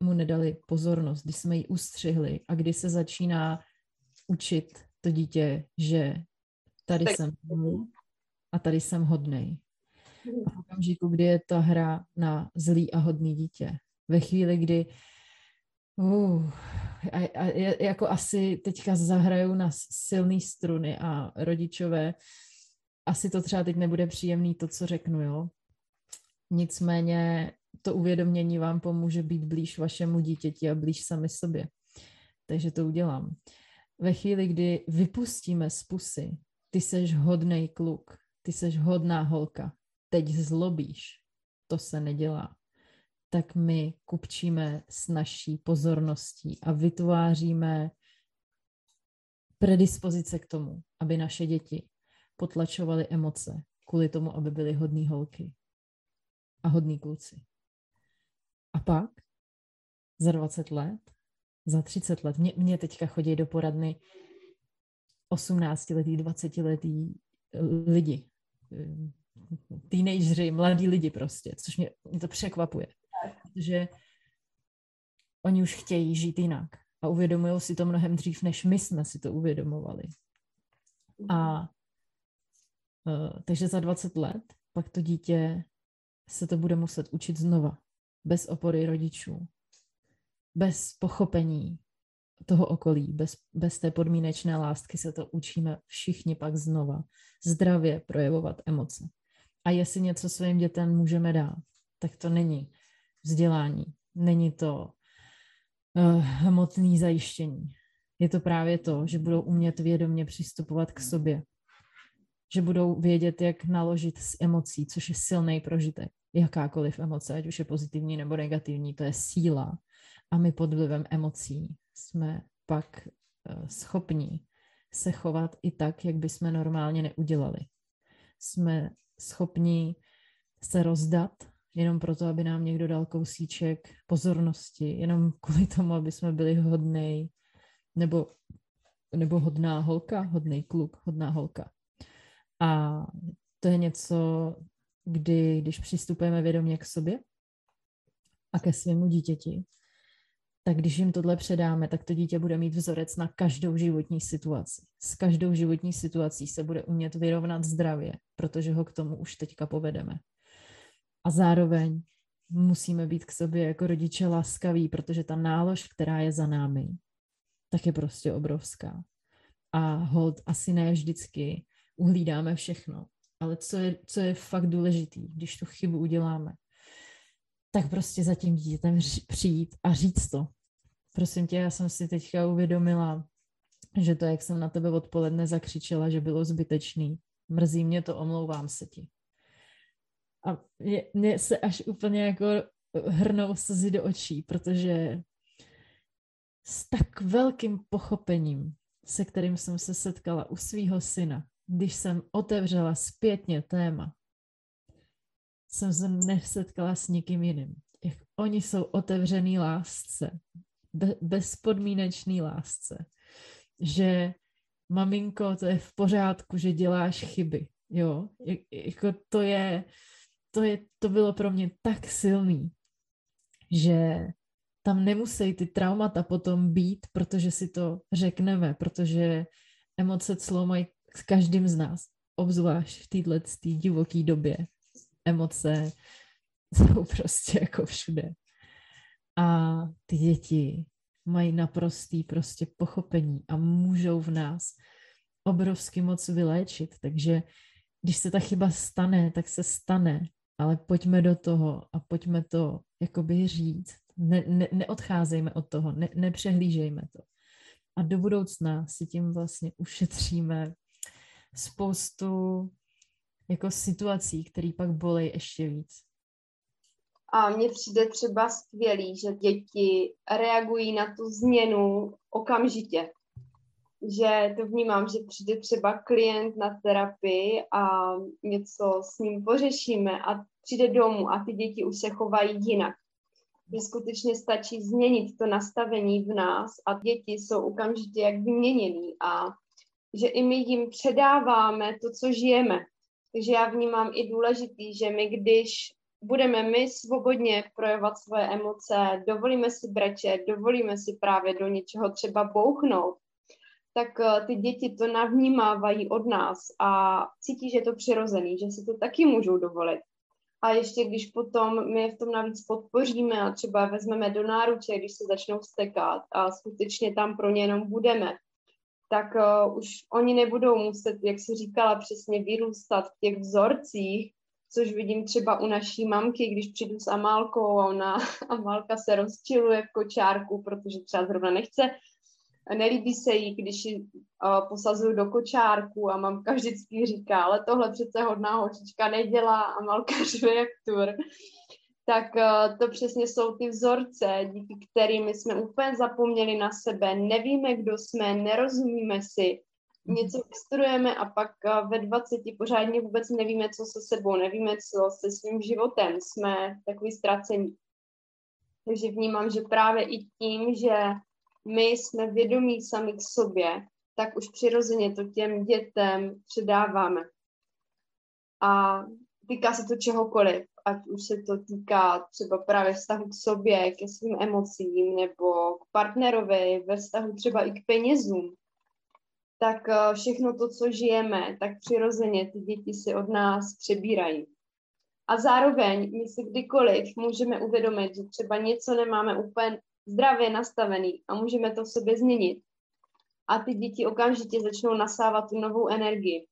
mu nedali pozornost, kdy jsme ji ustřihli a kdy se začíná učit to dítě, že tady tak. jsem a tady jsem hodnej. A v okamžiku, kdy je ta hra na zlý a hodný dítě. Ve chvíli, kdy uh, a, a, jako asi teďka zahrajou na silné struny a rodičové, asi to třeba teď nebude příjemný to, co řeknu, jo. Nicméně to uvědomění vám pomůže být blíž vašemu dítěti a blíž sami sobě. Takže to udělám. Ve chvíli, kdy vypustíme z pusy ty seš hodnej kluk, ty seš hodná holka, teď zlobíš, to se nedělá, tak my kupčíme s naší pozorností a vytváříme predispozice k tomu, aby naše děti potlačovaly emoce kvůli tomu, aby byly hodný holky a hodní kluci. A pak? Za 20 let, za 30 let, mě, mě teďka chodí do poradny 18-letý, 20-letý lidi, teenageři, mladí lidi prostě, což mě, mě to překvapuje. Protože oni už chtějí žít jinak a uvědomují si to mnohem dřív, než my jsme si to uvědomovali. A uh, takže za 20 let pak to dítě se to bude muset učit znova, bez opory rodičů, bez pochopení toho okolí, bez, bez té podmínečné lásky se to učíme všichni pak znova zdravě projevovat emoce. A jestli něco svým dětem můžeme dát, tak to není vzdělání, není to uh, hmotný zajištění. Je to právě to, že budou umět vědomě přistupovat k sobě, že budou vědět, jak naložit s emocí, což je silný prožitek. Jakákoliv emoce, ať už je pozitivní nebo negativní, to je síla. A my pod vlivem emocí jsme pak uh, schopní se chovat i tak, jak bychom normálně neudělali. Jsme schopni se rozdat jenom proto, aby nám někdo dal kousíček pozornosti, jenom kvůli tomu, aby jsme byli hodnej, nebo, nebo hodná holka, hodný kluk, hodná holka. A to je něco, kdy, když přistupujeme vědomě k sobě a ke svému dítěti, tak když jim tohle předáme, tak to dítě bude mít vzorec na každou životní situaci. S každou životní situací se bude umět vyrovnat zdravě, protože ho k tomu už teďka povedeme. A zároveň musíme být k sobě jako rodiče laskaví, protože ta nálož, která je za námi, tak je prostě obrovská. A hold asi ne vždycky uhlídáme všechno. Ale co je, co je fakt důležitý, když tu chybu uděláme, tak prostě za tím dítětem přijít a říct to. Prosím tě, já jsem si teďka uvědomila, že to, jak jsem na tebe odpoledne zakřičela, že bylo zbytečný. Mrzí mě to, omlouvám se ti. A mě, mě se až úplně jako hrnou slzy do očí, protože s tak velkým pochopením, se kterým jsem se setkala u svého syna, když jsem otevřela zpětně téma, jsem se nesetkala s nikým jiným. Jak oni jsou otevřený lásce, be, bezpodmínečný lásce, že maminko, to je v pořádku, že děláš chyby, jo, jako to je, to je, to bylo pro mě tak silný, že tam nemusí ty traumata potom být, protože si to řekneme, protože emoce clo mají s každým z nás, obzvlášť v této divoké době. Emoce *laughs* jsou prostě jako všude. A ty děti mají naprostý prostě pochopení a můžou v nás obrovsky moc vyléčit. Takže když se ta chyba stane, tak se stane, ale pojďme do toho a pojďme to jakoby říct. Ne, ne, neodcházejme od toho, ne, nepřehlížejme to. A do budoucna si tím vlastně ušetříme spoustu jako situací, které pak bolej ještě víc. A mně přijde třeba skvělý, že děti reagují na tu změnu okamžitě. Že to vnímám, že přijde třeba klient na terapii a něco s ním pořešíme a přijde domů a ty děti už se chovají jinak. Že skutečně stačí změnit to nastavení v nás a děti jsou okamžitě jak vyměněný a že i my jim předáváme to, co žijeme. Takže já vnímám i důležitý, že my, když budeme my svobodně projevovat svoje emoce, dovolíme si brečet, dovolíme si právě do něčeho třeba bouchnout, tak eh, ty děti to navnímávají od nás a cítí, že je to přirozený, že si to taky můžou dovolit. A ještě když potom my v tom navíc podpoříme a třeba vezmeme do náruče, když se začnou stekat a skutečně tam pro ně jenom budeme, tak uh, už oni nebudou muset, jak si říkala, přesně vyrůstat v těch vzorcích, což vidím třeba u naší mamky, když přijdu s Amálkou a ona, *laughs* Amálka se rozčiluje v kočárku, protože třeba zrovna nechce nelíbí se jí, když ji uh, posazuju do kočárku a mamka vždycky říká, ale tohle přece hodná holčička nedělá a malka řve *laughs* jak tur. Tak uh, to přesně jsou ty vzorce, díky kterými jsme úplně zapomněli na sebe, nevíme, kdo jsme, nerozumíme si, něco vystudujeme a pak uh, ve 20 pořádně vůbec nevíme, co se sebou, nevíme, co se svým životem, jsme takový ztracení. Takže vnímám, že právě i tím, že my jsme vědomí sami k sobě, tak už přirozeně to těm dětem předáváme. A týká se to čehokoliv, ať už se to týká třeba právě vztahu k sobě, ke svým emocím, nebo k partnerovi, ve vztahu třeba i k penězům, tak eh, všechno to, co žijeme, tak přirozeně ty děti si od nás přebírají. A zároveň my si kdykoliv můžeme uvědomit, že třeba něco nemáme úplně zdravě nastavený a můžeme to v sobě změnit. A ty děti okamžitě začnou nasávat tu novou energii.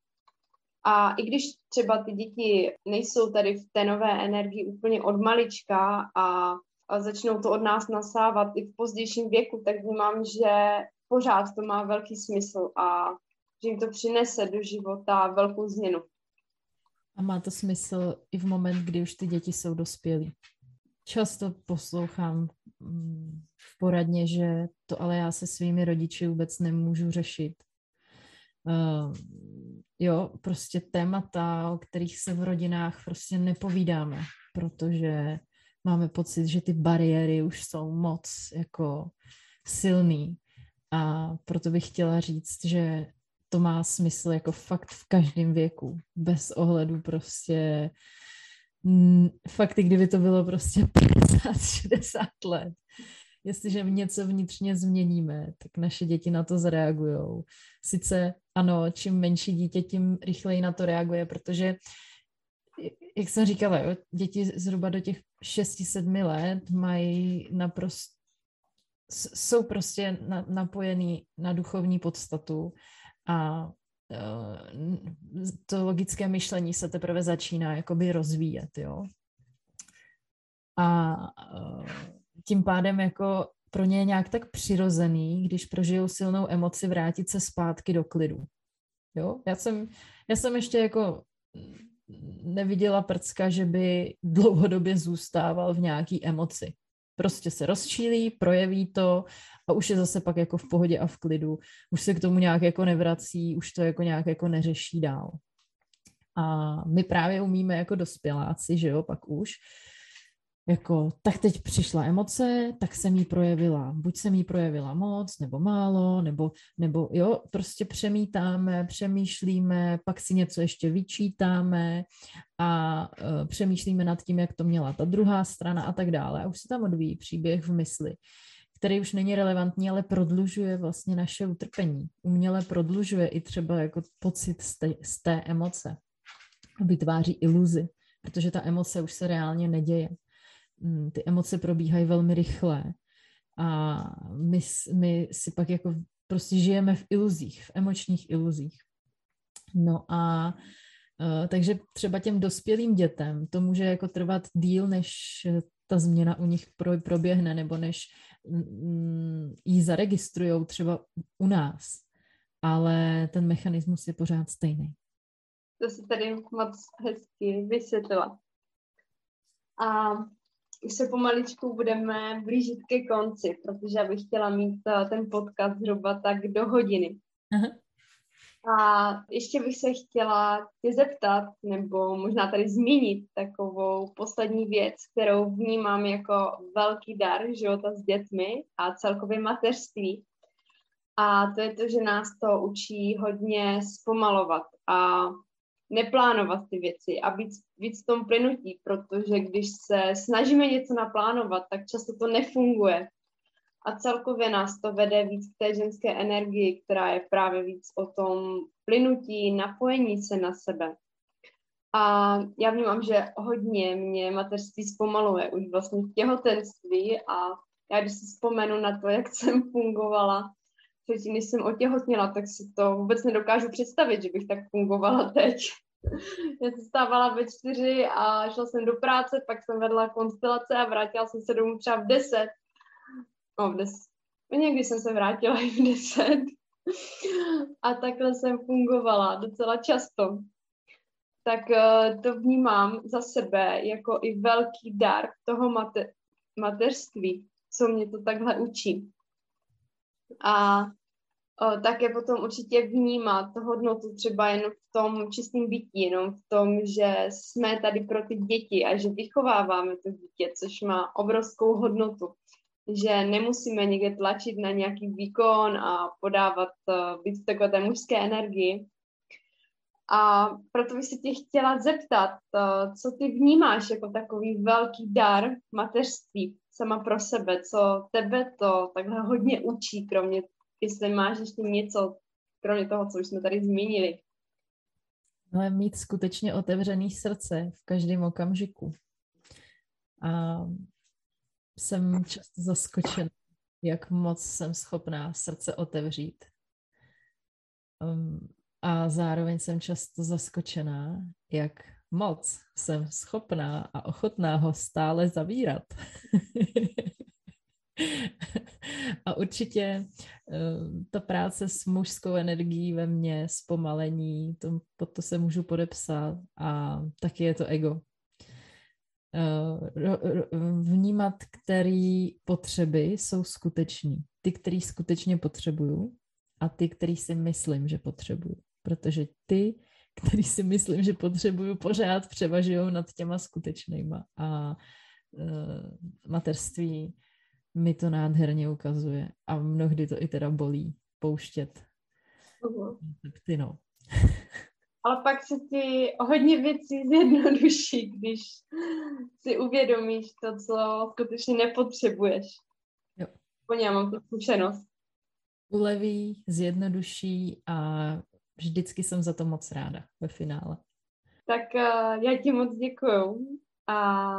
A i když třeba ty děti nejsou tady v té nové energii úplně od malička a, a začnou to od nás nasávat i v pozdějším věku, tak vnímám, že pořád to má velký smysl a že jim to přinese do života velkou změnu. A má to smysl i v moment, kdy už ty děti jsou dospělí. Často poslouchám mm, v poradně, že to ale já se svými rodiči vůbec nemůžu řešit. Jo, prostě témata, o kterých se v rodinách prostě nepovídáme, protože máme pocit, že ty bariéry už jsou moc jako silný. A proto bych chtěla říct, že to má smysl jako fakt v každém věku, bez ohledu prostě fakt, i kdyby to bylo prostě *laughs* 50, 60 let. Jestliže něco vnitřně změníme, tak naše děti na to zareagují. Sice ano, čím menší dítě, tím rychleji na to reaguje, protože jak jsem říkala, jo, děti zhruba do těch 6-7 let mají naprosto jsou prostě na, napojený na duchovní podstatu a uh, to logické myšlení se teprve začíná jakoby rozvíjet, jo. A uh, tím pádem jako pro ně je nějak tak přirozený, když prožijou silnou emoci, vrátit se zpátky do klidu. Jo? Já jsem, já jsem ještě jako neviděla prcka, že by dlouhodobě zůstával v nějaký emoci. Prostě se rozčílí, projeví to a už je zase pak jako v pohodě a v klidu. Už se k tomu nějak jako nevrací, už to jako nějak jako neřeší dál. A my právě umíme jako dospěláci, že jo, pak už, jako, tak teď přišla emoce, tak se mi projevila, buď se mi projevila moc, nebo málo, nebo, nebo jo, prostě přemítáme, přemýšlíme, pak si něco ještě vyčítáme a uh, přemýšlíme nad tím, jak to měla ta druhá strana a tak dále. A už se tam odvíjí příběh v mysli, který už není relevantní, ale prodlužuje vlastně naše utrpení. Uměle prodlužuje i třeba jako pocit z té, z té emoce. Vytváří iluzi, protože ta emoce už se reálně neděje. Mm, ty emoce probíhají velmi rychle a my, my si pak jako prostě žijeme v iluzích, v emočních iluzích. No a uh, takže třeba těm dospělým dětem to může jako trvat díl, než ta změna u nich pro, proběhne, nebo než mm, ji zaregistrujou třeba u nás. Ale ten mechanismus je pořád stejný. To si tady moc hezky vysvětlila. A už se pomaličku budeme blížit ke konci, protože já bych chtěla mít eh, ten podcast zhruba tak do hodiny. Aha. A ještě bych se chtěla tě zeptat, nebo možná tady zmínit takovou poslední věc, kterou vnímám jako velký dar života s dětmi a celkově mateřství. A to je to, že nás to učí hodně zpomalovat a neplánovat ty věci a víc, víc v tom plynutí, protože když se snažíme něco naplánovat, tak často to nefunguje. A celkově nás to vede víc k té ženské energii, která je právě víc o tom plynutí, napojení se na sebe. A já vnímám, že hodně mě mateřství zpomaluje už vlastně v těhotenství a já když si vzpomenu na to, jak jsem fungovala předtím, než jsem otěhotněla, tak si to vůbec nedokážu představit, že bych tak fungovala teď. *laughs* Já jsem stávala ve čtyři a šla jsem do práce, pak jsem vedla konstelace a vrátila jsem se domů třeba v deset. No, v des, někdy jsem se vrátila i v deset. *laughs* A takhle jsem fungovala docela často. Tak uh, to vnímám za sebe jako i velký dar toho mate- mateřství, co mě to takhle učí. A také potom určitě vnímat hodnotu třeba jen v tom čistém bytí, jenom v tom, že jsme tady pro ty děti a že vychováváme to dítě, což má obrovskou hodnotu. Že nemusíme někde tlačit na nějaký výkon a podávat, být v takové té mužské energii. A proto bych se tě chtěla zeptat, uh, co ty vnímáš jako takový velký dar mateřství sama pro sebe, co tebe to takhle hodně učí, kromě jestli máš ještě něco, kromě toho, co už jsme tady zmínili. Ale mít skutečně otevřený srdce v každém okamžiku. A jsem často zaskočena, jak moc jsem schopná srdce otevřít. Um, a zároveň jsem často zaskočená, jak moc jsem schopná a ochotná ho stále zavírat. *laughs* A určitě eh, ta práce s mužskou energií ve mně, zpomalení, to, pod to se můžu podepsat a taky je to ego. Eh, vnímat, který potřeby jsou skuteční. Ty, který skutečně potřebuju a ty, který si myslím, že potřebuju. Protože ty, který si myslím, že potřebuju, pořád převažují nad těma skutečnýma. A uh, materství mi to nádherně ukazuje a mnohdy to i teda bolí pouštět. Uh-huh. Ty no. Ale pak se ti hodně věcí zjednoduší, když si uvědomíš to, co skutečně nepotřebuješ. Jo. Já mám tu zkušenost. Uleví, zjednoduší a vždycky jsem za to moc ráda ve finále. Tak uh, já ti moc děkuju a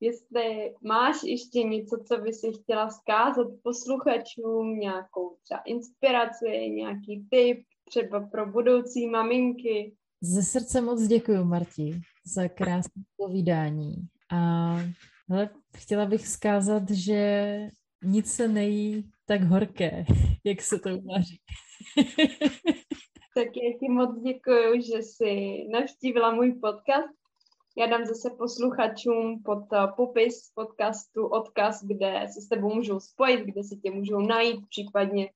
jestli máš ještě něco, co by si chtěla zkázat posluchačům, nějakou třeba inspiraci, nějaký tip třeba pro budoucí maminky. Ze srdce moc děkuji, Marti, za krásné povídání. A hele, chtěla bych zkázat, že nic se nejí tak horké, *laughs* jak se to uvaří. *laughs* tak já ti moc děkuji, že jsi navštívila můj podcast já dám zase posluchačům pod uh, popis podcastu odkaz, kde se s tebou můžou spojit, kde si tě můžou najít, případně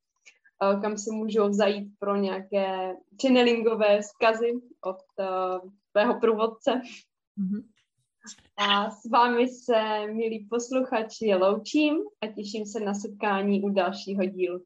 uh, kam si můžou zajít pro nějaké channelingové vzkazy od uh, tvého průvodce. Mm-hmm. A s vámi se, milí posluchači, loučím a těším se na setkání u dalšího dílu.